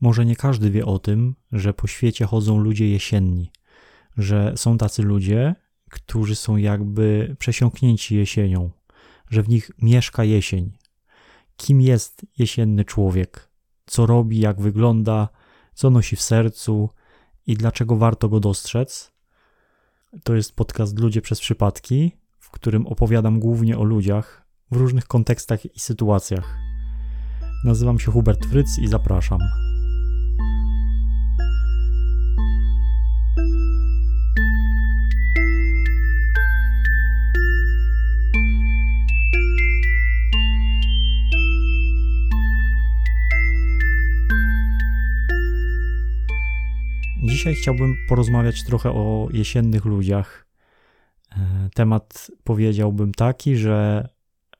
może nie każdy wie o tym, że po świecie chodzą ludzie jesienni, że są tacy ludzie, którzy są jakby przesiąknięci jesienią, że w nich mieszka jesień. Kim jest jesienny człowiek? Co robi, jak wygląda, co nosi w sercu i dlaczego warto go dostrzec? To jest podcast Ludzie przez przypadki, w którym opowiadam głównie o ludziach w różnych kontekstach i sytuacjach. Nazywam się Hubert Fryc i zapraszam. Dzisiaj chciałbym porozmawiać trochę o jesiennych ludziach. E, temat powiedziałbym taki, że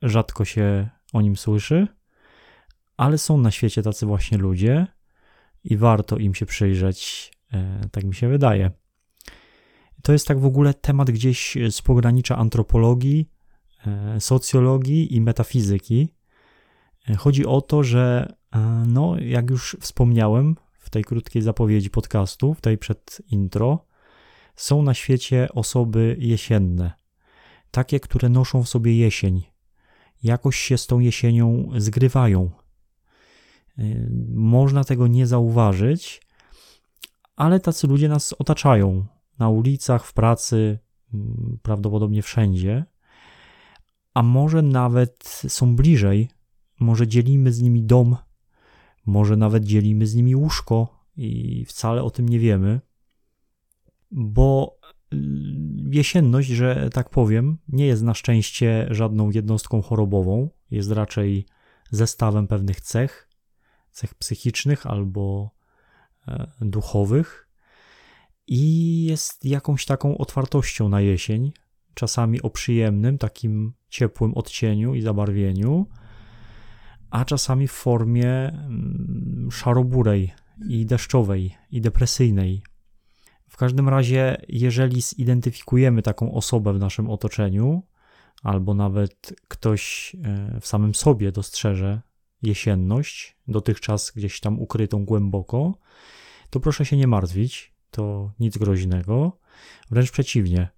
rzadko się o nim słyszy, ale są na świecie tacy właśnie ludzie i warto im się przyjrzeć, e, tak mi się wydaje. To jest tak w ogóle temat gdzieś z pogranicza antropologii, e, socjologii i metafizyki. Chodzi o to, że, no, jak już wspomniałem w tej krótkiej zapowiedzi podcastu, w tej przed intro, są na świecie osoby jesienne. Takie, które noszą w sobie jesień. Jakoś się z tą jesienią zgrywają. Y, można tego nie zauważyć, ale tacy ludzie nas otaczają na ulicach, w pracy, mm, prawdopodobnie wszędzie. A może nawet są bliżej, może dzielimy z nimi dom, może nawet dzielimy z nimi łóżko i wcale o tym nie wiemy, bo y, jesienność, że tak powiem, nie jest na szczęście żadną jednostką chorobową, jest raczej zestawem pewnych cech, cech psychicznych albo e, duchowych. I jest jakąś taką otwartością na jesień, czasami o przyjemnym, takim ciepłym odcieniu i zabarwieniu, a czasami w formie mm, szaroburej i deszczowej i depresyjnej. W każdym razie, jeżeli zidentyfikujemy taką osobę w naszym otoczeniu, albo nawet ktoś e, w samym sobie dostrzeże jesienność, dotychczas gdzieś tam ukrytą głęboko, to proszę się nie martwić, to nic groźnego. Wręcz przeciwnie,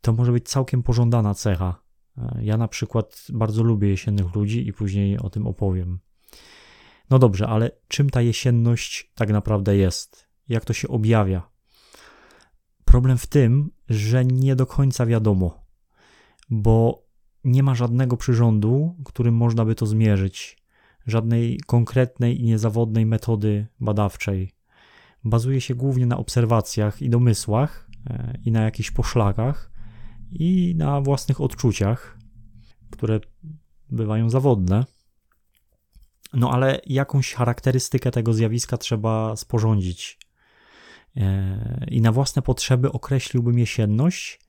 to może być całkiem pożądana cecha ja na przykład bardzo lubię jesiennych ludzi i później o tym opowiem. No dobrze, ale czym ta jesienność tak naprawdę jest? Jak to się objawia? Problem w tym, że nie do końca wiadomo, bo nie ma żadnego przyrządu, którym można by to zmierzyć, żadnej konkretnej i niezawodnej metody badawczej. Bazuje się głównie na obserwacjach i domysłach e, i na jakichś poszlakach, i na własnych odczuciach, które bywają zawodne. No ale jakąś charakterystykę tego zjawiska trzeba sporządzić. E, I na własne potrzeby określiłbym jesienność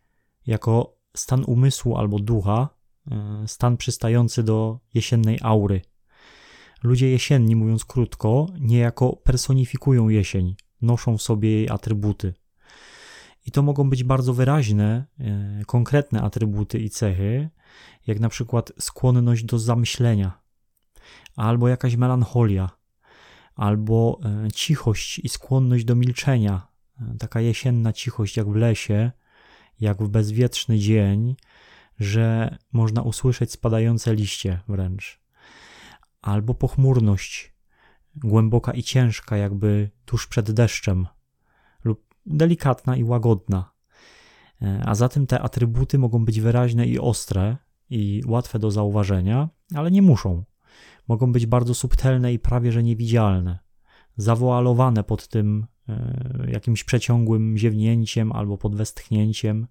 jako stan umysłu albo ducha, e, stan przystający do jesiennej aury. Ludzie jesienni, mówiąc krótko, niejako personifikują jesień, noszą w sobie jej atrybuty. I to mogą być bardzo wyraźne, e, konkretne atrybuty i cechy, jak na przykład skłonność do zamyślenia, albo jakaś melancholia, albo e, cichość i skłonność do milczenia, e, taka jesienna cichość jak w lesie, jak w bezwietrzny dzień, że można usłyszeć spadające liście wręcz, albo pochmurność, głęboka i ciężka, jakby tuż przed deszczem, delikatna i łagodna. E, a zatem te atrybuty mogą być wyraźne i ostre i łatwe do zauważenia, ale nie muszą. Mogą być bardzo subtelne i prawie że niewidzialne, zawoalowane pod tym e, jakimś przeciągłym ziewnięciem albo pod westchnięciem.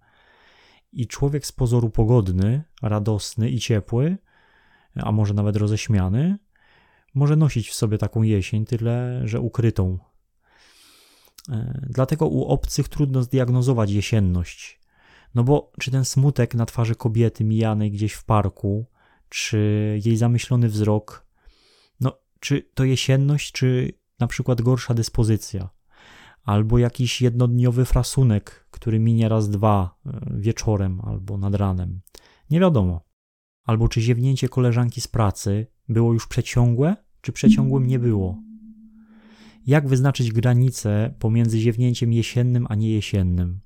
I człowiek z pozoru pogodny, radosny i ciepły, a może nawet roześmiany, może nosić w sobie taką jesień, tyle że ukrytą, dlatego u obcych trudno zdiagnozować jesienność. No bo czy ten smutek na twarzy kobiety mijanej gdzieś w parku, czy jej zamyślony wzrok, no czy to jesienność, czy na przykład gorsza dyspozycja, albo jakiś jednodniowy frasunek, który minie raz dwa e, wieczorem albo nad ranem. Nie wiadomo. Albo czy ziewnięcie koleżanki z pracy było już przeciągłe, czy przeciągłym nie było Jak wyznaczyć granicę pomiędzy ziewnięciem jesiennym a niejesiennym?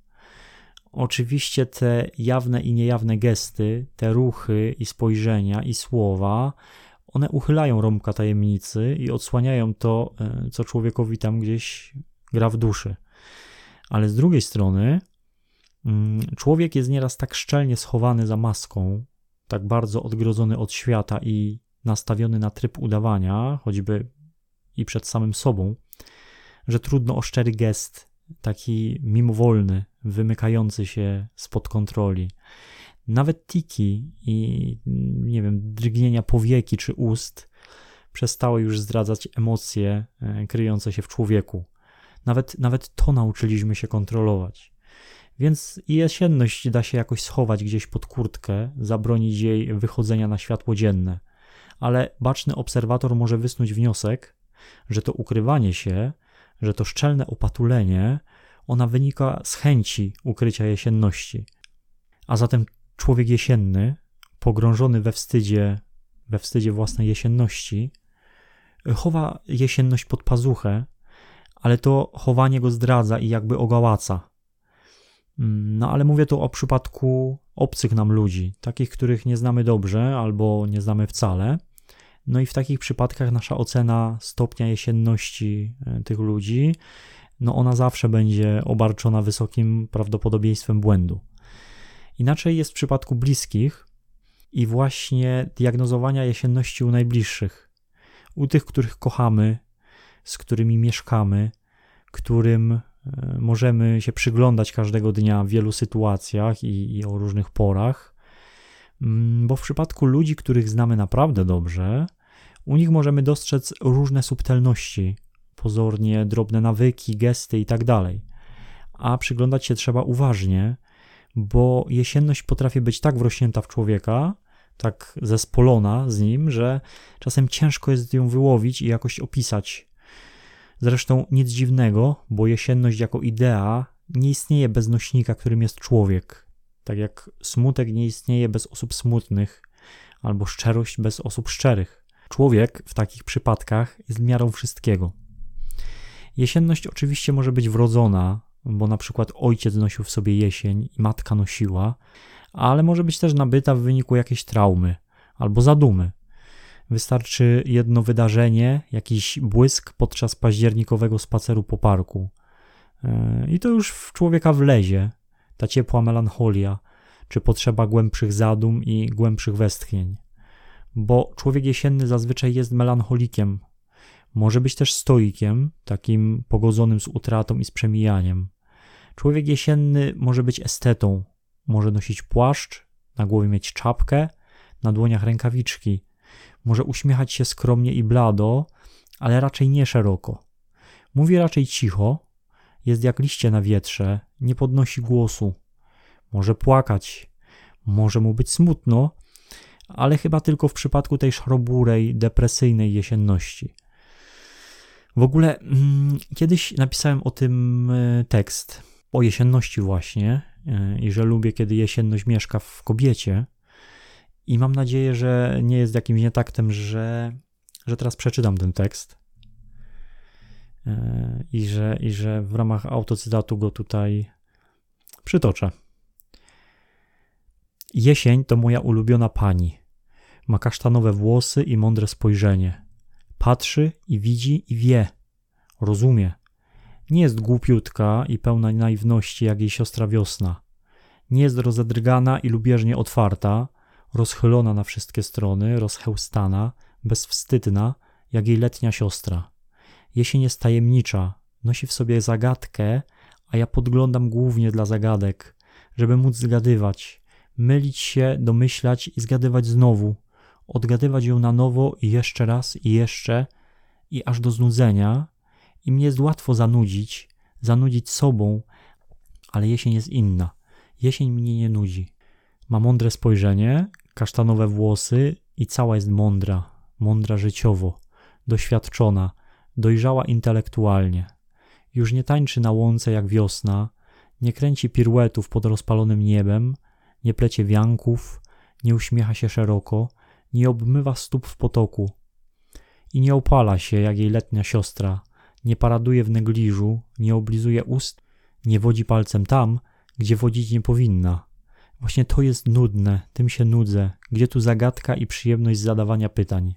Oczywiście te jawne i niejawne gesty, te ruchy i spojrzenia i słowa, one uchylają rąbka tajemnicy i odsłaniają to, e, co człowiekowi tam gdzieś gra w duszy. Ale z drugiej strony, mm, człowiek jest nieraz tak szczelnie schowany za maską, tak bardzo odgrodzony od świata i nastawiony na tryb udawania, choćby i przed samym sobą, że trudno o szczery gest, taki mimowolny, wymykający się spod kontroli. Nawet tiki i, nie wiem, drgnienia powieki czy ust przestały już zdradzać emocje e, kryjące się w człowieku. Nawet, nawet to nauczyliśmy się kontrolować. Więc jesienność da się jakoś schować gdzieś pod kurtkę, zabronić jej wychodzenia na światło dzienne. Ale baczny obserwator może wysnuć wniosek, że to ukrywanie się, że to szczelne opatulenie, ona wynika z chęci ukrycia jesienności. A zatem człowiek jesienny, pogrążony we wstydzie, we wstydzie własnej jesienności, chowa jesienność pod pazuchę, ale to chowanie go zdradza i jakby ogałaca. Mm, no ale mówię tu o przypadku obcych nam ludzi, takich, których nie znamy dobrze albo nie znamy wcale. No i w takich przypadkach nasza ocena stopnia jesienności e, tych ludzi, no ona zawsze będzie obarczona wysokim prawdopodobieństwem błędu. Inaczej jest w przypadku bliskich i właśnie diagnozowania jesienności u najbliższych, u tych, których kochamy, z którymi mieszkamy, którym e, możemy się przyglądać każdego dnia w wielu sytuacjach i, i o różnych porach. Mm, bo w przypadku ludzi, których znamy naprawdę dobrze, u nich możemy dostrzec różne subtelności, pozornie drobne nawyki, gesty itd. Tak A przyglądać się trzeba uważnie, bo jesienność potrafi być tak wrośnięta w człowieka, tak zespolona z nim, że czasem ciężko jest ją wyłowić i jakoś opisać. Zresztą nic dziwnego, bo jesienność jako idea nie istnieje bez nośnika, którym jest człowiek. Tak jak smutek nie istnieje bez osób smutnych, albo szczerość bez osób szczerych. Człowiek w takich przypadkach jest miarą wszystkiego. Jesienność oczywiście może być wrodzona, bo na przykład ojciec nosił w sobie jesień i matka nosiła, ale może być też nabyta w wyniku jakiejś traumy albo zadumy. Wystarczy jedno wydarzenie, jakiś błysk podczas październikowego spaceru po parku. E, I to już w człowieka wlezie, ta ciepła melancholia, czy potrzeba głębszych zadum i głębszych westchnień. Bo człowiek jesienny zazwyczaj jest melancholikiem, może być też stoikiem, takim pogodzonym z utratą i z przemijaniem. Człowiek jesienny może być estetą, może nosić płaszcz, na głowie mieć czapkę, na dłoniach rękawiczki. Może uśmiechać się skromnie i blado, ale raczej nie szeroko. Mówi raczej cicho, jest jak liście na wietrze, nie podnosi głosu. Może płakać, może mu być smutno, ale chyba tylko w przypadku tej szroburej, depresyjnej jesienności. W ogóle mm, kiedyś napisałem o tym e, tekst, o jesienności właśnie e, i że lubię, kiedy jesienność mieszka w kobiecie. I mam nadzieję, że nie jest jakimś nietaktem, że, że teraz przeczytam ten tekst e, i że, i że w ramach autocytatu go tutaj przytoczę. Jesień to moja ulubiona pani. Ma kasztanowe włosy i mądre spojrzenie. Patrzy i widzi i wie. Rozumie. Nie jest głupiutka i pełna naiwności jak jej siostra wiosna. Nie jest rozedrgana i lubieżnie otwarta, rozchylona na wszystkie strony, rozchełstana, bezwstydna, jak jej letnia siostra. Jesień jest tajemnicza, nosi w sobie zagadkę, a ja podglądam głównie dla zagadek, żeby móc zgadywać, mylić się, domyślać i zgadywać znowu, odgadywać ją na nowo i jeszcze raz i jeszcze, i aż do znudzenia, i mnie jest łatwo zanudzić, zanudzić sobą, ale jesień jest inna. Jesień mnie nie nudzi. Ma mądre spojrzenie, kasztanowe włosy i cała jest mądra, mądra życiowo, doświadczona, dojrzała intelektualnie. Już nie tańczy na łące jak wiosna, nie kręci piruetów pod rozpalonym niebem, nie plecie wianków, nie uśmiecha się szeroko, nie obmywa stóp w potoku i nie opala się jak jej letnia siostra, nie paraduje w negliżu, nie oblizuje ust, nie wodzi palcem tam, gdzie wodzić nie powinna. Właśnie to jest nudne, tym się nudzę, gdzie tu zagadka i przyjemność zadawania pytań.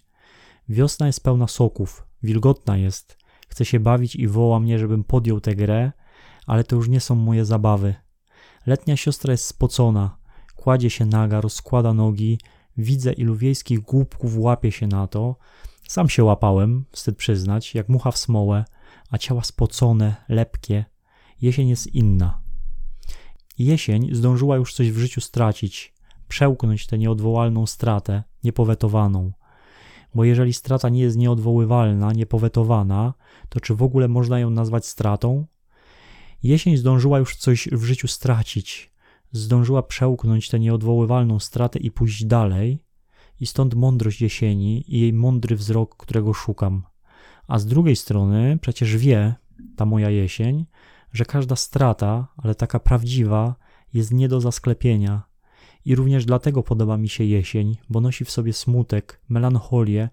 Wiosna jest pełna soków, wilgotna jest, chce się bawić i woła mnie, żebym podjął tę grę, ale to już nie są moje zabawy. Letnia siostra jest spocona, kładzie się naga, rozkłada nogi, widzę ilu wiejskich głupków łapie się na to. Sam się łapałem, wstyd przyznać, jak mucha w smołę, a ciała spocone, lepkie. Jesień jest inna. Jesień zdążyła już coś w życiu stracić, przełknąć tę nieodwołalną stratę, niepowetowaną. Bo jeżeli strata nie jest nieodwoływalna, niepowetowana, to czy w ogóle można ją nazwać stratą? Jesień zdążyła już coś w życiu stracić, zdążyła przełknąć tę nieodwoływalną stratę i pójść dalej, i stąd mądrość jesieni i jej mądry wzrok, którego szukam. A z drugiej strony przecież wie, ta moja jesień, że każda strata, ale taka prawdziwa, jest nie do zasklepienia. I również dlatego podoba mi się jesień, bo nosi w sobie smutek, melancholię,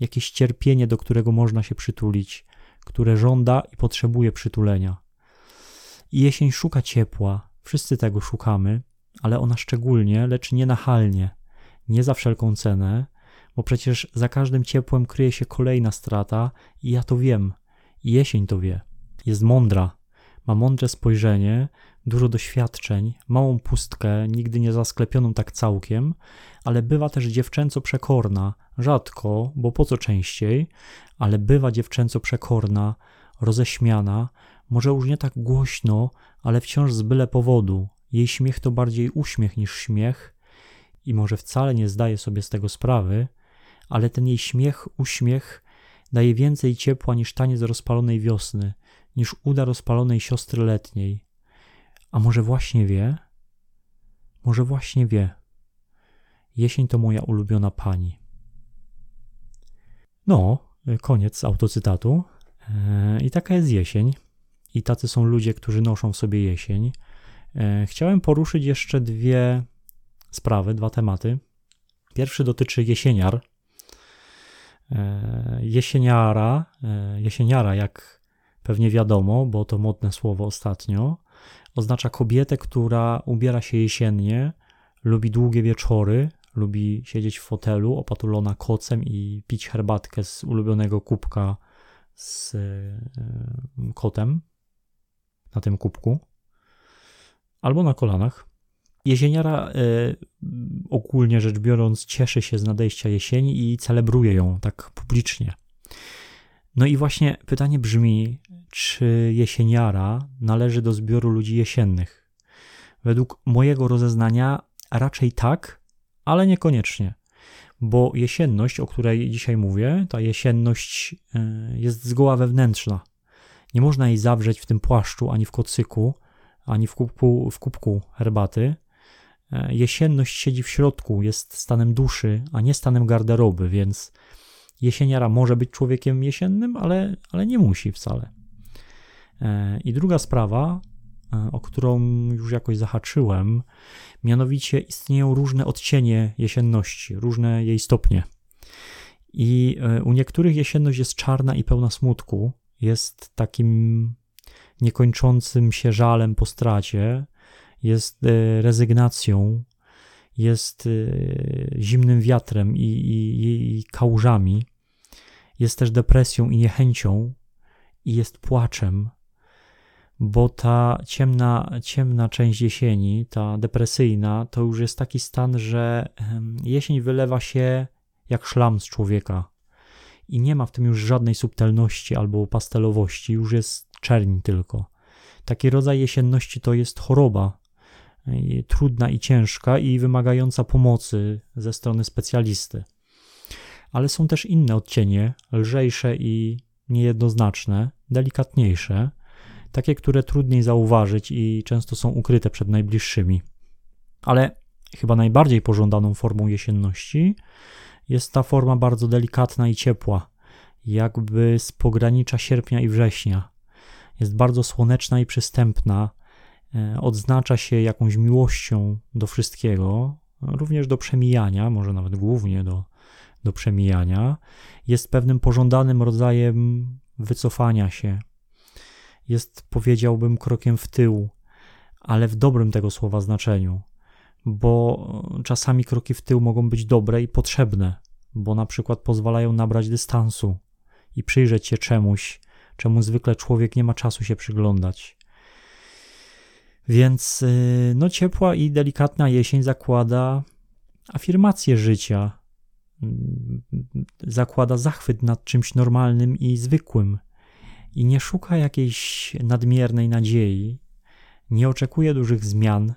jakieś cierpienie, do którego można się przytulić, które żąda i potrzebuje przytulenia. I jesień szuka ciepła, wszyscy tego szukamy, ale ona szczególnie, lecz nie nachalnie, nie za wszelką cenę, bo przecież za każdym ciepłem kryje się kolejna strata i ja to wiem, i jesień to wie. Jest mądra, ma mądre spojrzenie, dużo doświadczeń, małą pustkę, nigdy nie zasklepioną tak całkiem, ale bywa też dziewczęco przekorna, rzadko, bo po co częściej, ale bywa dziewczęco przekorna, roześmiana, może już nie tak głośno, ale wciąż z byle powodu. Jej śmiech to bardziej uśmiech niż śmiech i może wcale nie zdaje sobie z tego sprawy, ale ten jej śmiech, uśmiech daje więcej ciepła niż taniec rozpalonej wiosny, niż uda rozpalonej siostry letniej. A może właśnie wie? Może właśnie wie. Jesień to moja ulubiona pani. No, koniec autocytatu. E, I taka jest jesień. I tacy są ludzie, którzy noszą w sobie jesień. E, chciałem poruszyć jeszcze dwie sprawy, dwa tematy. Pierwszy dotyczy jesieniar. E, jesieniara, jesieniara, jak pewnie wiadomo, bo to modne słowo ostatnio, oznacza kobietę, która ubiera się jesiennie, lubi długie wieczory, lubi siedzieć w fotelu opatulona kocem i pić herbatkę z ulubionego kubka z kotem na tym kubku albo na kolanach. Jesieniara y, ogólnie rzecz biorąc cieszy się z nadejścia jesieni i celebruje ją tak publicznie. No i właśnie pytanie brzmi, czy jesieniara należy do zbioru ludzi jesiennych? Według mojego rozeznania raczej tak, ale niekoniecznie, bo jesienność, o której dzisiaj mówię, ta jesienność e, jest zgoła wewnętrzna. Nie można jej zawrzeć w tym płaszczu, ani w kocyku, ani w kubku, w kubku herbaty. E, jesienność siedzi w środku, jest stanem duszy, a nie stanem garderoby, więc jesieniara może być człowiekiem jesiennym, ale, ale nie musi wcale. E, I druga sprawa, o którą już jakoś zahaczyłem, mianowicie istnieją różne odcienie jesienności, różne jej stopnie. I e, u niektórych jesienność jest czarna i pełna smutku, jest takim niekończącym się żalem po stracie, jest rezygnacją, jest zimnym wiatrem i, i, i kałużami, jest też depresją i niechęcią, i jest płaczem, bo ta ciemna, ciemna część jesieni, ta depresyjna, to już jest taki stan, że jesień wylewa się jak szlam z człowieka i nie ma w tym już żadnej subtelności albo pastelowości, już jest czerń tylko. Taki rodzaj jesienności to jest choroba, trudna i ciężka i wymagająca pomocy ze strony specjalisty. Ale są też inne odcienie, lżejsze i niejednoznaczne, delikatniejsze, takie, które trudniej zauważyć i często są ukryte przed najbliższymi. Ale chyba najbardziej pożądaną formą jesienności jest ta forma bardzo delikatna i ciepła, jakby z pogranicza sierpnia i września. Jest bardzo słoneczna i przystępna, e, odznacza się jakąś miłością do wszystkiego, również do przemijania, może nawet głównie do, do przemijania. Jest pewnym pożądanym rodzajem wycofania się, jest, powiedziałbym, krokiem w tył, ale w dobrym tego słowa znaczeniu, bo czasami kroki w tył mogą być dobre i potrzebne, bo na przykład pozwalają nabrać dystansu i przyjrzeć się czemuś, czemu zwykle człowiek nie ma czasu się przyglądać. Więc y, no, ciepła i delikatna jesień zakłada afirmację życia, zakłada zachwyt nad czymś normalnym i zwykłym i nie szuka jakiejś nadmiernej nadziei, nie oczekuje dużych zmian,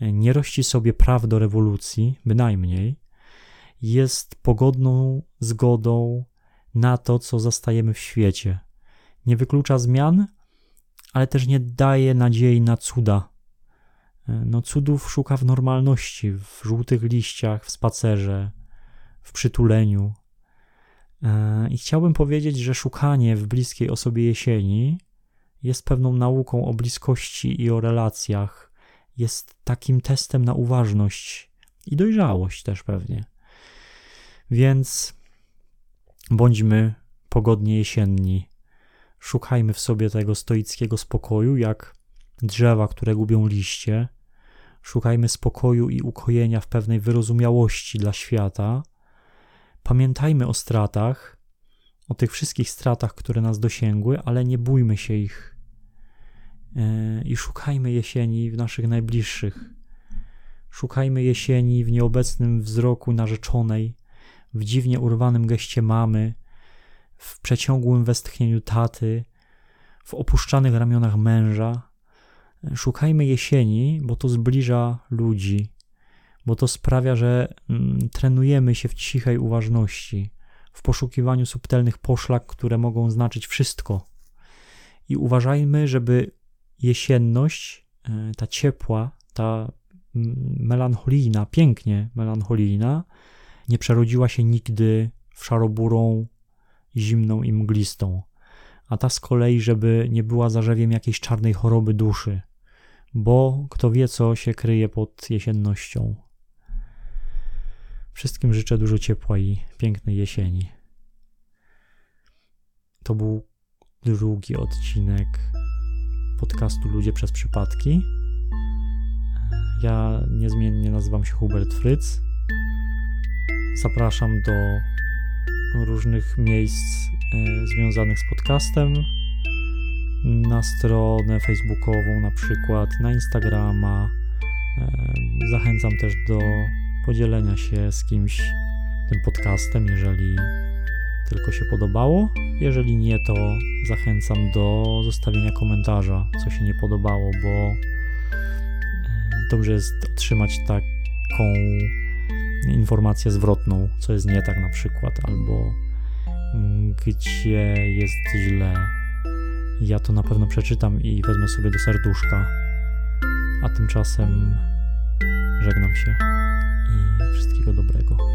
nie rości sobie praw do rewolucji, bynajmniej, jest pogodną zgodą na to, co zastajemy w świecie. Nie wyklucza zmian, ale też nie daje nadziei na cuda. No, cudów szuka w normalności, w żółtych liściach, w spacerze, w przytuleniu. I chciałbym powiedzieć, że szukanie w bliskiej osobie jesieni jest pewną nauką o bliskości i o relacjach. Jest takim testem na uważność i dojrzałość też pewnie. Więc bądźmy pogodnie jesienni. Szukajmy w sobie tego stoickiego spokoju, jak drzewa, które gubią liście. Szukajmy spokoju i ukojenia w pewnej wyrozumiałości dla świata Pamiętajmy o stratach, o tych wszystkich stratach, które nas dosięgły, ale nie bójmy się ich e, i szukajmy jesieni w naszych najbliższych. Szukajmy jesieni w nieobecnym wzroku narzeczonej, w dziwnie urwanym geście mamy, w przeciągłym westchnieniu taty, w opuszczanych ramionach męża. Szukajmy jesieni, bo to zbliża ludzi, bo to sprawia, że mm, trenujemy się w cichej uważności, w poszukiwaniu subtelnych poszlak, które mogą znaczyć wszystko. I uważajmy, żeby jesienność, e, ta ciepła, ta mm, melancholijna, pięknie melancholijna, nie przerodziła się nigdy w szaroburą, zimną i mglistą, a ta z kolei, żeby nie była zarzewiem jakiejś czarnej choroby duszy, bo kto wie, co się kryje pod jesiennością. Wszystkim życzę dużo ciepła i pięknej jesieni. To był drugi odcinek podcastu Ludzie przez przypadki. Ja niezmiennie nazywam się Hubert Fryc. Zapraszam do różnych miejsc e, związanych z podcastem. Na stronę facebookową, na przykład, na Instagrama. E, zachęcam też do podzielenia się z kimś tym podcastem, jeżeli tylko się podobało. Jeżeli nie, to zachęcam do zostawienia komentarza, co się nie podobało, bo dobrze jest otrzymać taką informację zwrotną, co jest nie tak na przykład, albo mm, gdzie jest źle. Ja to na pewno przeczytam i wezmę sobie do serduszka. A tymczasem żegnam się i wszystkiego dobrego.